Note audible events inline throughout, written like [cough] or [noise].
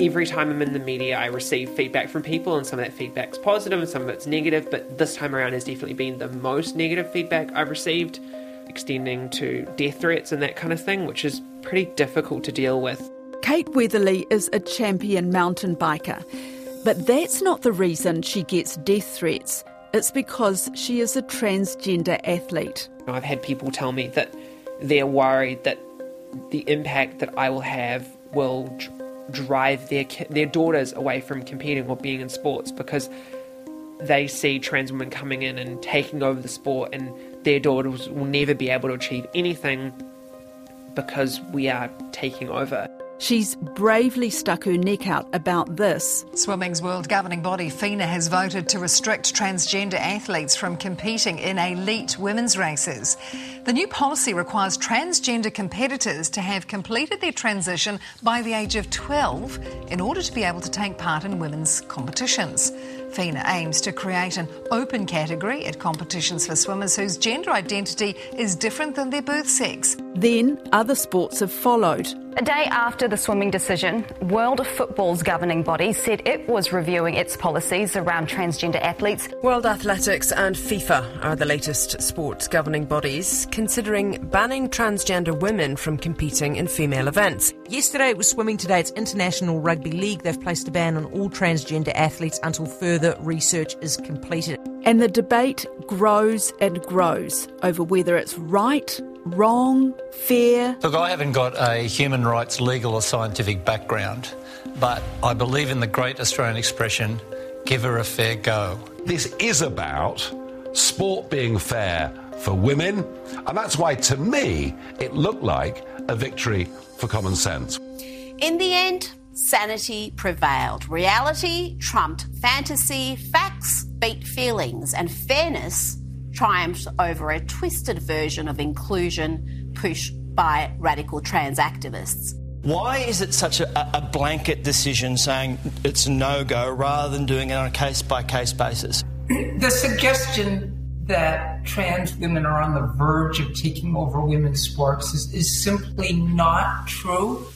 every time I'm in the media, I receive feedback from people, and some of that feedback's positive and some of it's negative. But this time around has definitely been the most negative feedback I've received, extending to death threats and that kind of thing, which is pretty difficult to deal with. Kate Weatherly is a champion mountain biker, but that's not the reason she gets death threats. It's because she is a transgender athlete. I've had people tell me that they're worried that the impact that I will have will drive their their daughters away from competing or being in sports because they see trans women coming in and taking over the sport and their daughters will never be able to achieve anything because we are taking over. She's bravely stuck her neck out about this. Swimming's world governing body, FINA, has voted to restrict transgender athletes from competing in elite women's races. The new policy requires transgender competitors to have completed their transition by the age of 12 in order to be able to take part in women's competitions. FINA aims to create an open category at competitions for swimmers whose gender identity is different than their birth sex. Then other sports have followed. A day after the swimming decision, World Football's governing body said it was reviewing its policies around transgender athletes. World Athletics and FIFA are the latest sports governing bodies considering banning transgender women from competing in female events. Yesterday it was swimming today. It's International Rugby League. They've placed a ban on all transgender athletes until further research is completed. And the debate grows and grows over whether it's right wrong, fair? Look, I haven't got a human rights legal or scientific background, but I believe in the great Australian expression give her a fair go. This is about sport being fair for women, and that's why, to me, it looked like a victory for common sense. In the end, sanity prevailed. Reality trumped fantasy, facts beat feelings, and fairness triumphed over a twisted version of inclusion pushed by radical trans activists. Why is it such a, a blanket decision saying it's a no go rather than doing it on a case by case basis? The suggestion that trans women are on the verge of taking over women's sports is, is simply not true.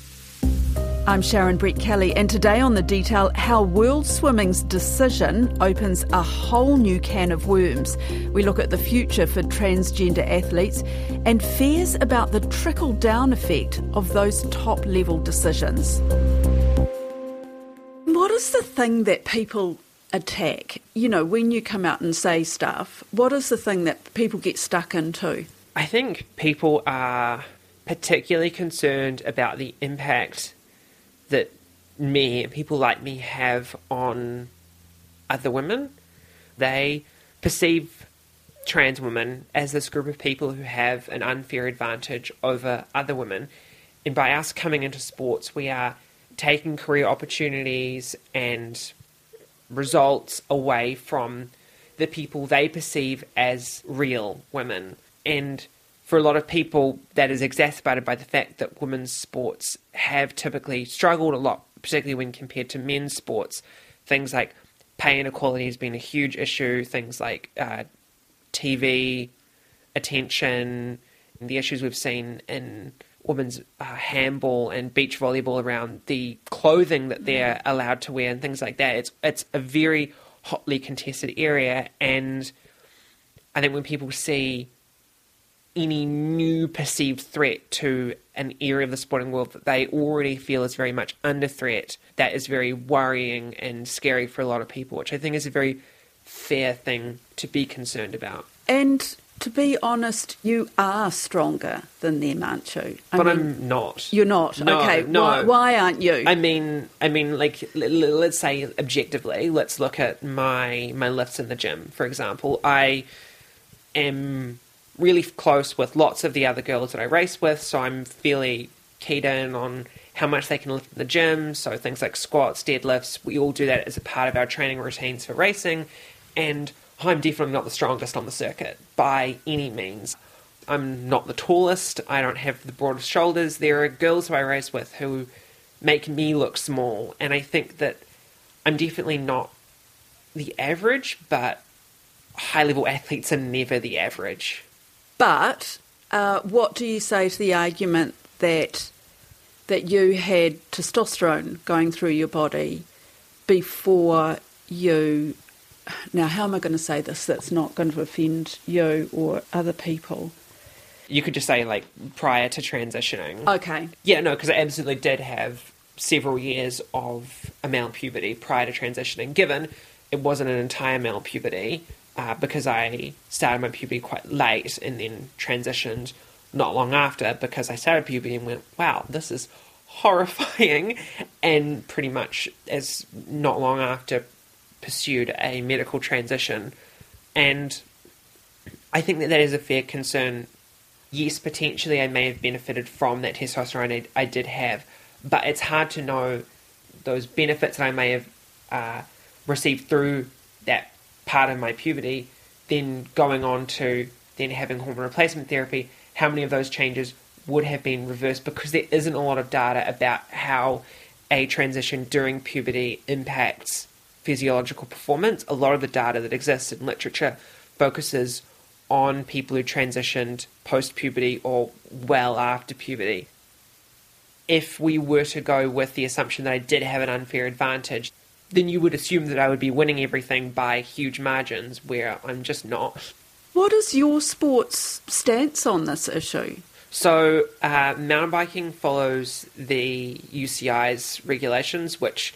I'm Sharon Brettkelly, and today on The Detail, how World Swimming's decision opens a whole new can of worms. We look at the future for transgender athletes and fears about the trickle down effect of those top level decisions. What is the thing that people attack? You know, when you come out and say stuff, what is the thing that people get stuck into? I think people are particularly concerned about the impact that me and people like me have on other women. They perceive trans women as this group of people who have an unfair advantage over other women. And by us coming into sports, we are taking career opportunities and results away from the people they perceive as real women. And for a lot of people, that is exacerbated by the fact that women's sports have typically struggled a lot, particularly when compared to men's sports. Things like pay inequality has been a huge issue, things like uh, TV attention, the issues we've seen in women's uh, handball and beach volleyball around the clothing that they're allowed to wear and things like that. It's it's a very hotly contested area, and I think when people see any new perceived threat to an area of the sporting world that they already feel is very much under threat, that is very worrying and scary for a lot of people, which I think is a very fair thing to be concerned about. And to be honest, you are stronger than them, aren't you? I but mean, I'm not. You're not. No, okay. No. Why, why, aren't you? I mean, I mean, like, let's say objectively, let's look at my my lifts in the gym, for example. I am really close with lots of the other girls that I race with, so I'm fairly keyed in on how much they can lift in the gym. So things like squats, deadlifts, we all do that as a part of our training routines for racing. And I'm definitely not the strongest on the circuit by any means. I'm not the tallest. I don't have the broadest shoulders. There are girls who I race with who make me look small, and I think that I'm definitely not the average, but high level athletes are never the average. But uh, what do you say to the argument that that you had testosterone going through your body before you. Now, how am I going to say this that's not going to offend you or other people? You could just say, like, prior to transitioning. Okay. Yeah, no, because I absolutely did have several years of a male puberty prior to transitioning, given it wasn't an entire male puberty, uh, because I started my puberty quite late and then transitioned not long after because I started puberty and went, wow, this is horrifying. And pretty much as not long after pursued a medical transition. And I think that that is a fair concern. Yes, potentially I may have benefited from that testosterone I, I did have, but it's hard to know those benefits that I may have uh, received through that part of my puberty, then going on to then having hormone replacement therapy, how many of those changes would have been reversed because there isn't a lot of data about how a transition during puberty impacts physiological performance. A lot of the data that exists in literature focuses on people who transitioned post puberty or well after puberty. If we were to go with the assumption that I did have an unfair advantage, then you would assume that I would be winning everything by huge margins, where I'm just not. What is your sports stance on this issue? So, uh, mountain biking follows the UCI's regulations, which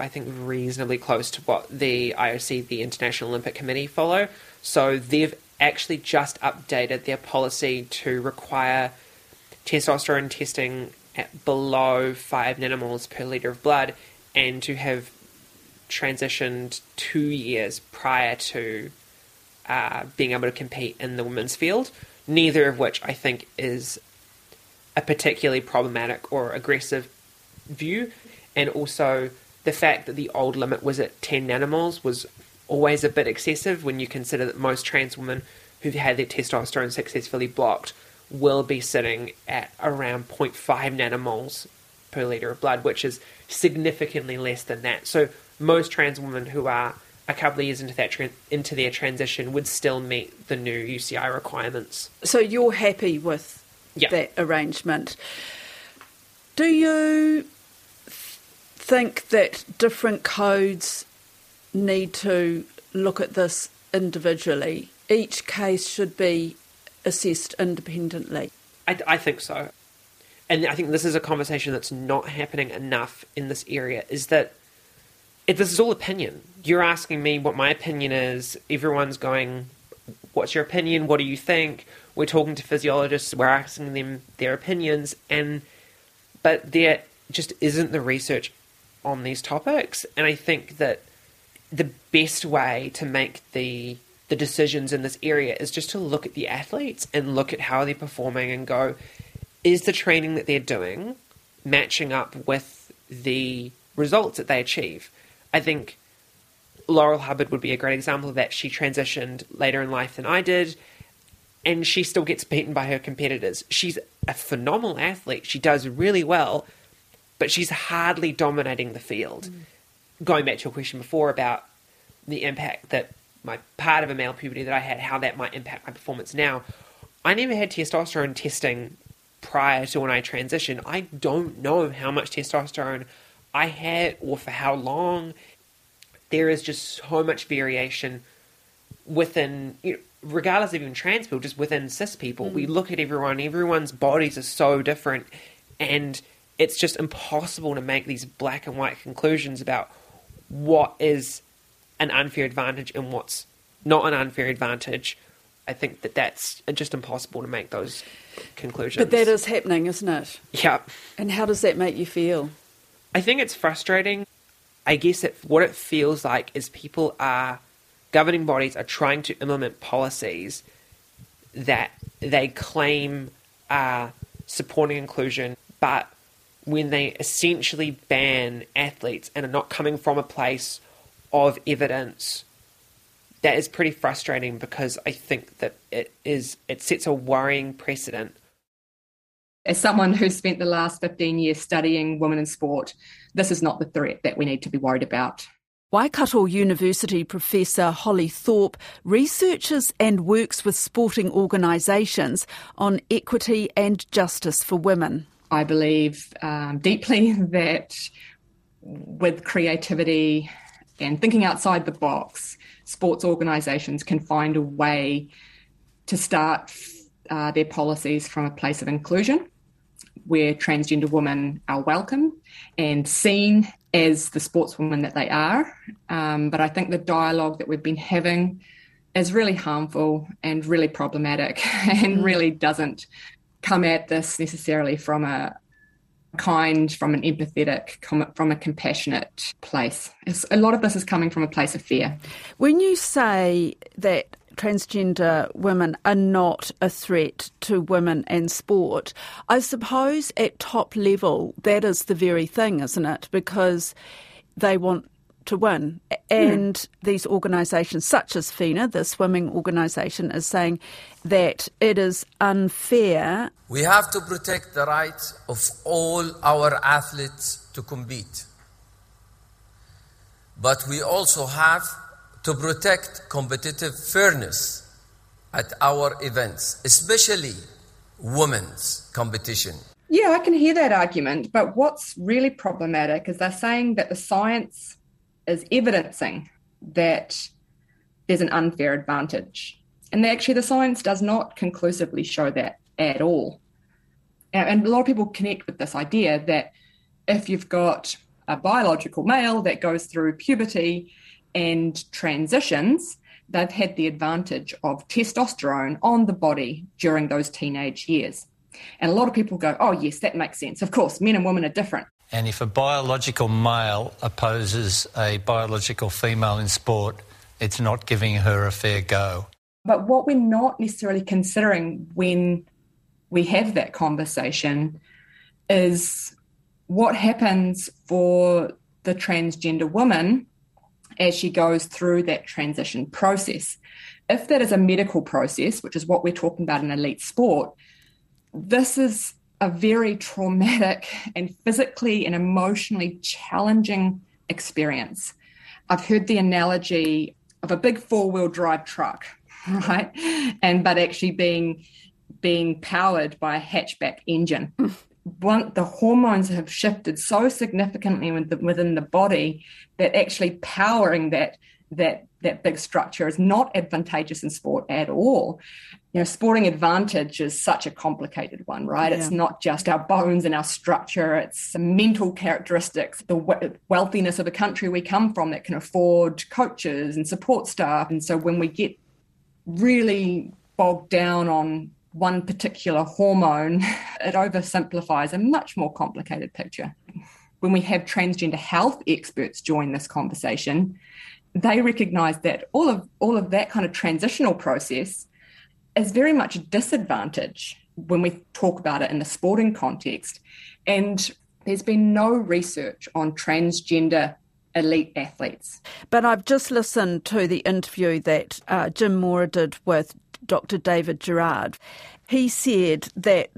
I think reasonably close to what the IOC, the International Olympic Committee, follow. So, they've actually just updated their policy to require testosterone testing at below 5 nanomoles per litre of blood and to have transitioned two years prior to uh, being able to compete in the women's field, neither of which I think is a particularly problematic or aggressive view. And also, the fact that the old limit was at 10 nanomoles was always a bit excessive when you consider that most trans women who've had their testosterone successfully blocked will be sitting at around 0.5 nanomoles per litre of blood, which is significantly less than that. So most trans women who are a couple of years into that tra- into their transition would still meet the new UCI requirements. So you're happy with yeah. that arrangement? Do you think that different codes need to look at this individually? Each case should be assessed independently. I, I think so, and I think this is a conversation that's not happening enough in this area. Is that it, this is all opinion. You're asking me what my opinion is. Everyone's going, What's your opinion? What do you think? We're talking to physiologists, we're asking them their opinions, and but there just isn't the research on these topics. And I think that the best way to make the the decisions in this area is just to look at the athletes and look at how they're performing and go, is the training that they're doing matching up with the results that they achieve? I think Laurel Hubbard would be a great example of that. She transitioned later in life than I did, and she still gets beaten by her competitors. She's a phenomenal athlete. She does really well, but she's hardly dominating the field. Mm. Going back to your question before about the impact that my part of a male puberty that I had, how that might impact my performance now. I never had testosterone testing prior to when I transitioned. I don't know how much testosterone I had or for how long. There is just so much variation within, you know, regardless of even trans people, just within cis people. Mm. We look at everyone, everyone's bodies are so different, and it's just impossible to make these black and white conclusions about what is an unfair advantage and what's not an unfair advantage. I think that that's just impossible to make those conclusions. But that is happening, isn't it? Yeah. And how does that make you feel? I think it's frustrating. I guess that what it feels like is people are, governing bodies are trying to implement policies that they claim are supporting inclusion, but when they essentially ban athletes and are not coming from a place of evidence, that is pretty frustrating because I think that it is it sets a worrying precedent as someone who spent the last 15 years studying women in sport, this is not the threat that we need to be worried about. Waikato University professor Holly Thorpe researches and works with sporting organisations on equity and justice for women. I believe um, deeply [laughs] that with creativity and thinking outside the box, sports organisations can find a way to start uh, their policies from a place of inclusion where transgender women are welcome and seen as the sportswomen that they are. Um, but I think the dialogue that we've been having is really harmful and really problematic [laughs] and mm. really doesn't come at this necessarily from a kind, from an empathetic, from a compassionate place. It's, a lot of this is coming from a place of fear. When you say that transgender women are not a threat to women and sport. I suppose at top level, that is the very thing, isn't it? Because they want to win. And mm. these organisations, such as FINA, the swimming organisation, is saying that it is unfair. We have to protect the rights of all our athletes to compete. But we also have to protect competitive fairness at our events, especially women's competition. Yeah, I can hear that argument, but what's really problematic is they're saying that the science is evidencing that there's an unfair advantage. And actually, the science does not conclusively show that at all. And a lot of people connect with this idea that if you've got a biological male that goes through puberty and transitions, they've had the advantage of testosterone on the body during those teenage years. And a lot of people go, oh, yes, that makes sense. Of course, men and women are different. And if a biological male opposes a biological female in sport, it's not giving her a fair go. But what we're not necessarily considering when we have that conversation is what happens for the transgender woman as she goes through that transition process. If that is a medical process, which is what we're talking about in elite sport, this is a very traumatic and physically and emotionally challenging experience. I've heard the analogy of a big four-wheel drive truck, [laughs] right? And but actually being being powered by a hatchback engine. One, the hormones have shifted so significantly within the body that actually powering that that that big structure is not advantageous in sport at all. You know, sporting advantage is such a complicated one, right? Yeah. It's not just our bones and our structure; it's mental characteristics, the wealthiness of the country we come from that can afford coaches and support staff. And so, when we get really bogged down on one particular hormone, [laughs] it oversimplifies a much more complicated picture. When we have transgender health experts join this conversation, they recognize that all of all of that kind of transitional process is very much a disadvantage when we talk about it in the sporting context. And there's been no research on transgender elite athletes. But I've just listened to the interview that uh, Jim Mora did with Dr. David Gerrard. He said that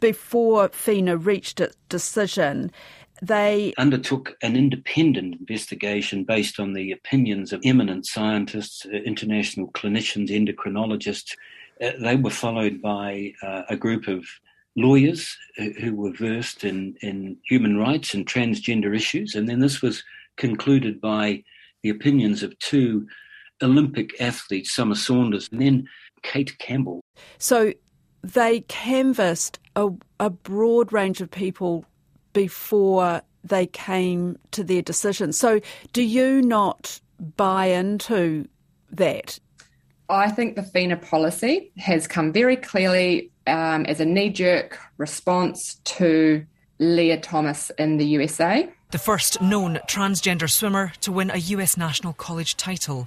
before FINA reached its decision, they undertook an independent investigation based on the opinions of eminent scientists, uh, international clinicians, endocrinologists. Uh, they were followed by uh, a group of lawyers who were versed in, in human rights and transgender issues. And then this was concluded by the opinions of two Olympic athletes, Summer Sanders, and then Kate Campbell. So they canvassed a, a broad range of people before they came to their decision. So do you not buy into that? I think the FINA policy has come very clearly um, as a knee jerk response to Lia Thomas in the USA the first known transgender swimmer to win a US national college title.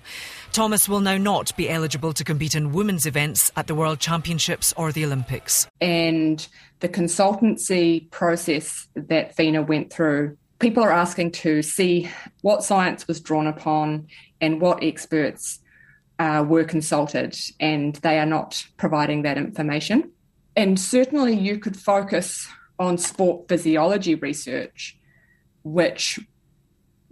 Thomas will now not be eligible to compete in women's events at the World Championships or the Olympics. And the consultancy process that FINA went through, people are asking to see what science was drawn upon and what experts uh, were consulted, and they are not providing that information. And certainly, you could focus on sport physiology research which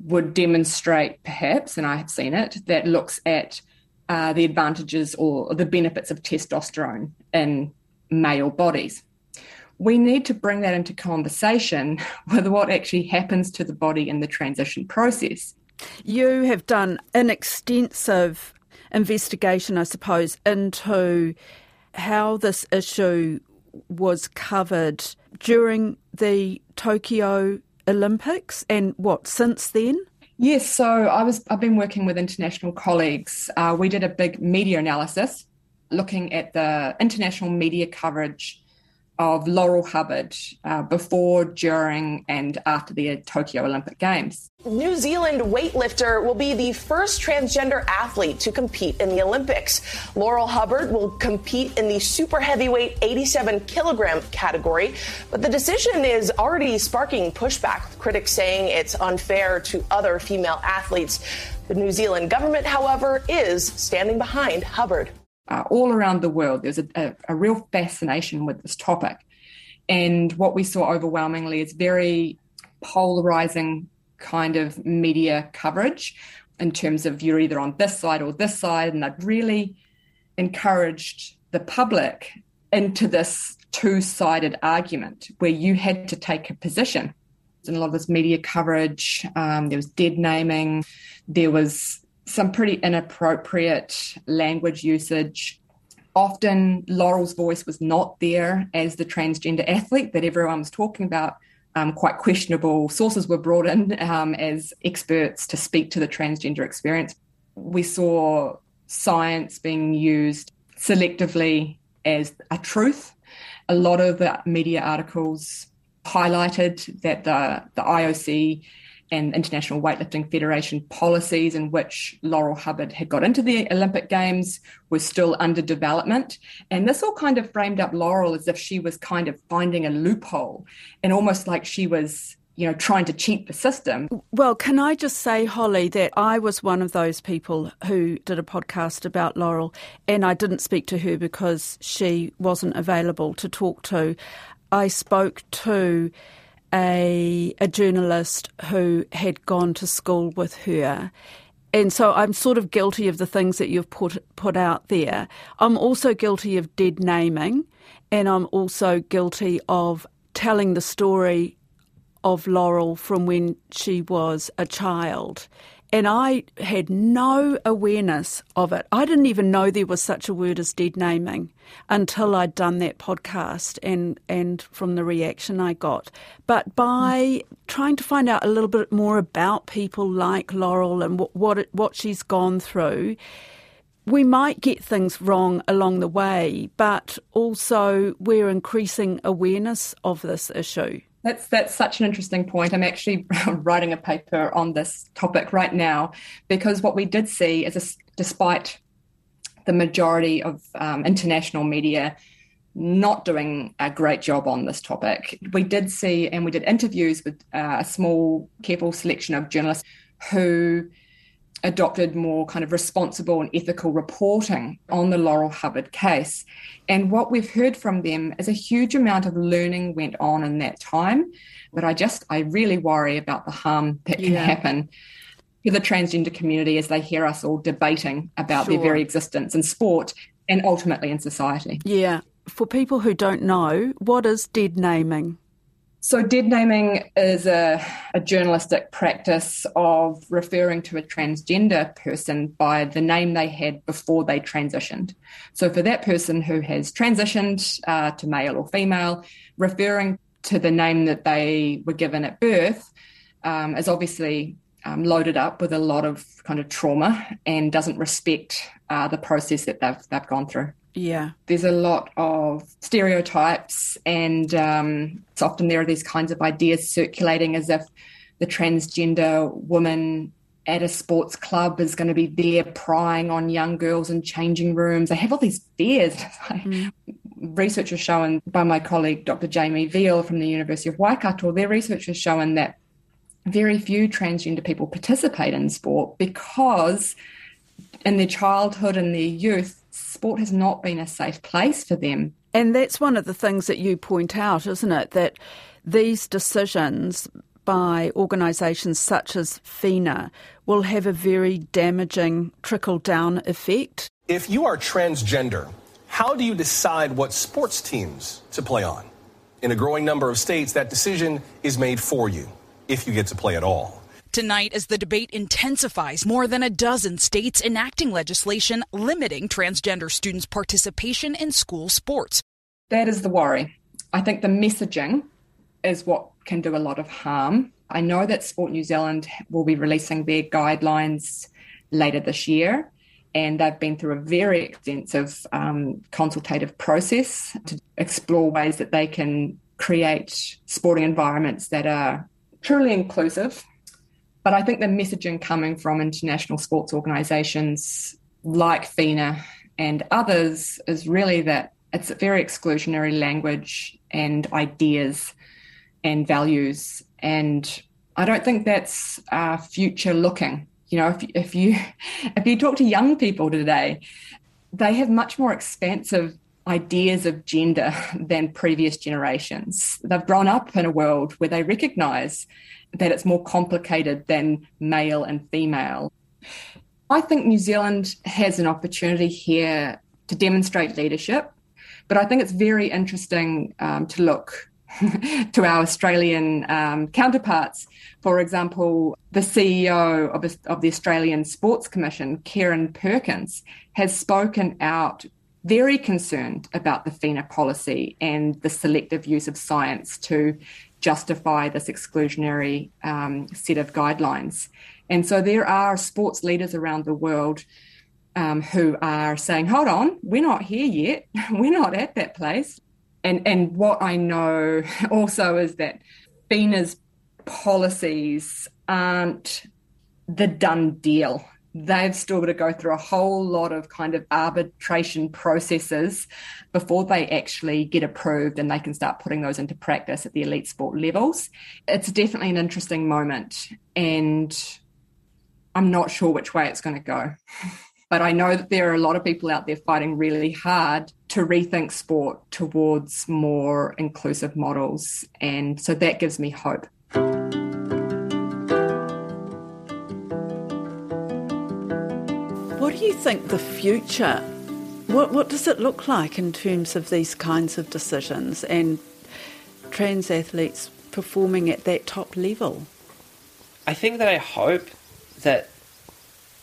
would demonstrate, perhaps, and I have seen it, that looks at uh, the advantages or the benefits of testosterone in male bodies. we need to bring that into conversation [laughs] with what actually happens to the body in the transition process. You have done an extensive investigation, I suppose, into how this issue was covered during the Tokyo Olympics and what since then? Yes, so I was I've been working with international colleagues. Uh, we did a big media analysis looking at the international media coverage of Laurel Hubbard uh, before, during, and after the Tokyo Olympic Games. New Zealand weightlifter will be the first transgender athlete to compete in the Olympics. Laurel Hubbard will compete in the super heavyweight 87 kilogram category, but the decision is already sparking pushback, with critics saying it's unfair to other female athletes. The New Zealand government, however, is standing behind Hubbard uh, all around the world. There's a, a, a real fascination with this topic. And what we saw overwhelmingly is very polarizing kind of media coverage in terms of you're either on this side or this side. And they've really encouraged the public into this two sided argument where you had to take a position. And a lot of this media coverage, um, there was dead naming, there was some pretty inappropriate language usage. Often, Laurel's voice was not there as the transgender athlete that everyone was talking about. Um, quite questionable sources were brought in um, as experts to speak to the transgender experience. We saw science being used selectively as a truth. A lot of the media articles highlighted that the, the IOC and International Weightlifting Federation policies in which Laurel Hubbard had got into the Olympic Games were still under development. And this all kind of framed up Laurel as if she was kind of finding a loophole and almost like she was you know, trying to cheat the system. Well, can I just say, Holly, that I was one of those people who did a podcast about Laurel, and I didn't speak to her because she wasn't available to talk to. I spoke to a, a journalist who had gone to school with her. And so I'm sort of guilty of the things that you've put put out there. I'm also guilty of dead naming, and I'm also guilty of telling the story of Laurel from when she was a child and I had no awareness of it. I didn't even know there was such a word as dead naming until I'd done that podcast and, and from the reaction I got. But by trying to find out a little bit more about people like Laurel and what, what, it, what she's gone through, we might get things wrong along the way, but also we're increasing awareness of this issue. That's that's such an interesting point. I'm actually [laughs] writing a paper on this topic right now because what we did see is, a, despite the majority of um, international media not doing a great job on this topic, we did see and we did interviews with uh, a small, careful selection of journalists who adopted more kind of responsible and ethical reporting on the Laurel Hubbard case. And what we've heard from them is a huge amount of learning went on in that time. But I just, I really worry about the harm that can yeah. happen to the transgender community as they hear us all debating about sure. their very existence in sport and ultimately in society. Yeah. For people who don't know, what is dead naming? So, dead naming is a, a, journalistic practice of referring to a transgender person by the name they had before they transitioned. So, for that person who has transitioned uh, to male or female, referring to the name that they were given at birth um, is obviously um, loaded up with a lot of kind of trauma and doesn't respect uh, the process that they've, they've gone through. Yeah. There's a lot of stereotypes, and um, it's often there are these kinds of ideas circulating as if the transgender woman at a sports club is going to be there prying on young girls in changing rooms. They have all these fears. [laughs] mm. Research has shown by my colleague Dr. Jaimie Veale from the University of Waikato, their research has shown that very few transgender people participate in sport because in their childhood and their youth, sport has not been a safe place for them. And that's one of the things that you point out, isn't it? That these decisions by organisations such as FINA will have a very damaging trickle down effect. If you are transgender, how do you decide what sports teams to play on? In a growing number of states, that decision is made for you, if you get to play at all. Tonight, as the debate intensifies, more than a dozen states enacting legislation limiting transgender students' participation in school sports. That is the worry. I think the messaging is what can do a lot of harm. I know that Sport New Zealand will be releasing their guidelines later this year, and they've been through a very extensive um, consultative process to explore ways that they can create sporting environments that are truly inclusive. But I think the messaging coming from international sports organisations like FINA and others is really that it's a very exclusionary language and ideas and values. And I don't think that's uh, future looking. You know, if, if you [laughs] if you talk to young people today, they have much more expansive ideas of gender [laughs] than previous generations. They've grown up in a world where they recognise that it's more complicated than male and female. I think New Zealand has an opportunity here to demonstrate leadership, but I think it's very interesting um, to look [laughs] to our Australian um, counterparts. For example, the CEO of, of the Australian Sports Commission, Kieren Perkins, has spoken out very concerned about the FINA policy and the selective use of science to justify this exclusionary um, set of guidelines. And so there are sports leaders around the world um, who are saying, hold on, we're not here yet. [laughs] we're not at that place and and what I know [laughs] also is that FINA's policies aren't the done deal. They've still got to go through a whole lot of kind of arbitration processes before they actually get approved and they can start putting those into practice at the elite sport levels. It's definitely an interesting moment, and I'm not sure which way it's going to go. [laughs] But I know that there are a lot of people out there fighting really hard to rethink sport towards more inclusive models. And so that gives me hope. You think the future? What, what does it look like in terms of these kinds of decisions and trans athletes performing at that top level? I think that I hope that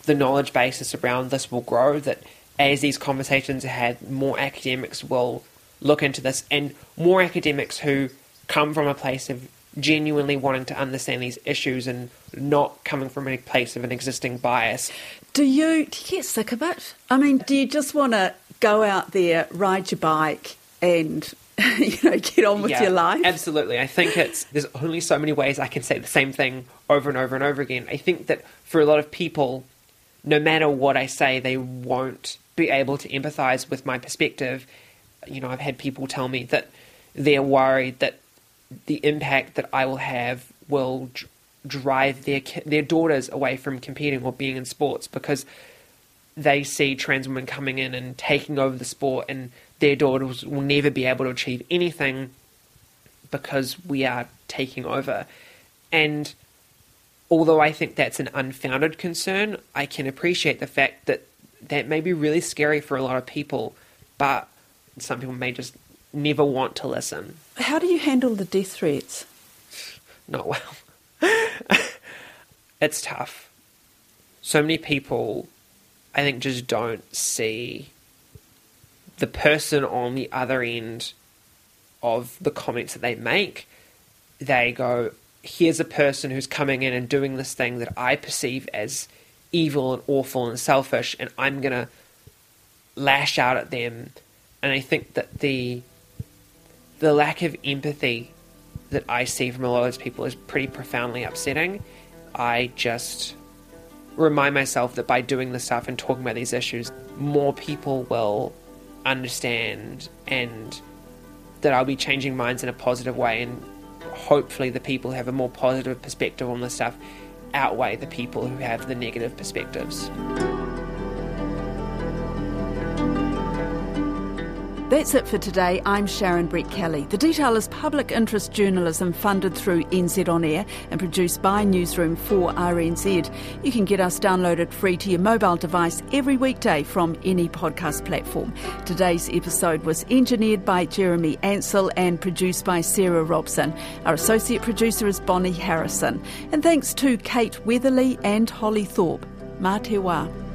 the knowledge basis around this will grow, that as these conversations are had, more academics will look into this, and more academics who come from a place of genuinely wanting to understand these issues and not coming from a place of an existing bias. Do you, do you get sick of it? I mean, do you just want to go out there, ride your bike, and [laughs] you know get on with yeah, your life? Absolutely. I think it's there's only so many ways I can say the same thing over and over and over again. I think that for a lot of people, no matter what I say, they won't be able to empathize with my perspective. You know, I've had people tell me that they're worried that the impact that I will have will drive their their daughters away from competing or being in sports because they see trans women coming in and taking over the sport, and their daughters will never be able to achieve anything because we are taking over. And although I think that's an unfounded concern, I can appreciate the fact that that may be really scary for a lot of people, but some people may just never want to listen. How do you handle the death threats? Not well. [laughs] it's tough. So many people, I think, just don't see the person on the other end of the comments that they make. They go, here's a person who's coming in and doing this thing that I perceive as evil and awful and selfish, and I'm gonna lash out at them. And I think that the the lack of empathy that I see from a lot of those people is pretty profoundly upsetting. I just remind myself that by doing this stuff and talking about these issues, more people will understand and that I'll be changing minds in a positive way and hopefully the people who have a more positive perspective on this stuff outweigh the people who have the negative perspectives. That's it for today. I'm Sharon Brettkelly. The Detail is public interest journalism funded through NZ On Air and produced by Newsroom for RNZ. You can get us downloaded free to your mobile device every weekday from any podcast platform. Today's episode was engineered by Jeremy Ansell and produced by Sarah Robson. Our associate producer is Bonnie Harrison. And thanks to Kate Weatherly and Holly Thorpe. Mā te wā.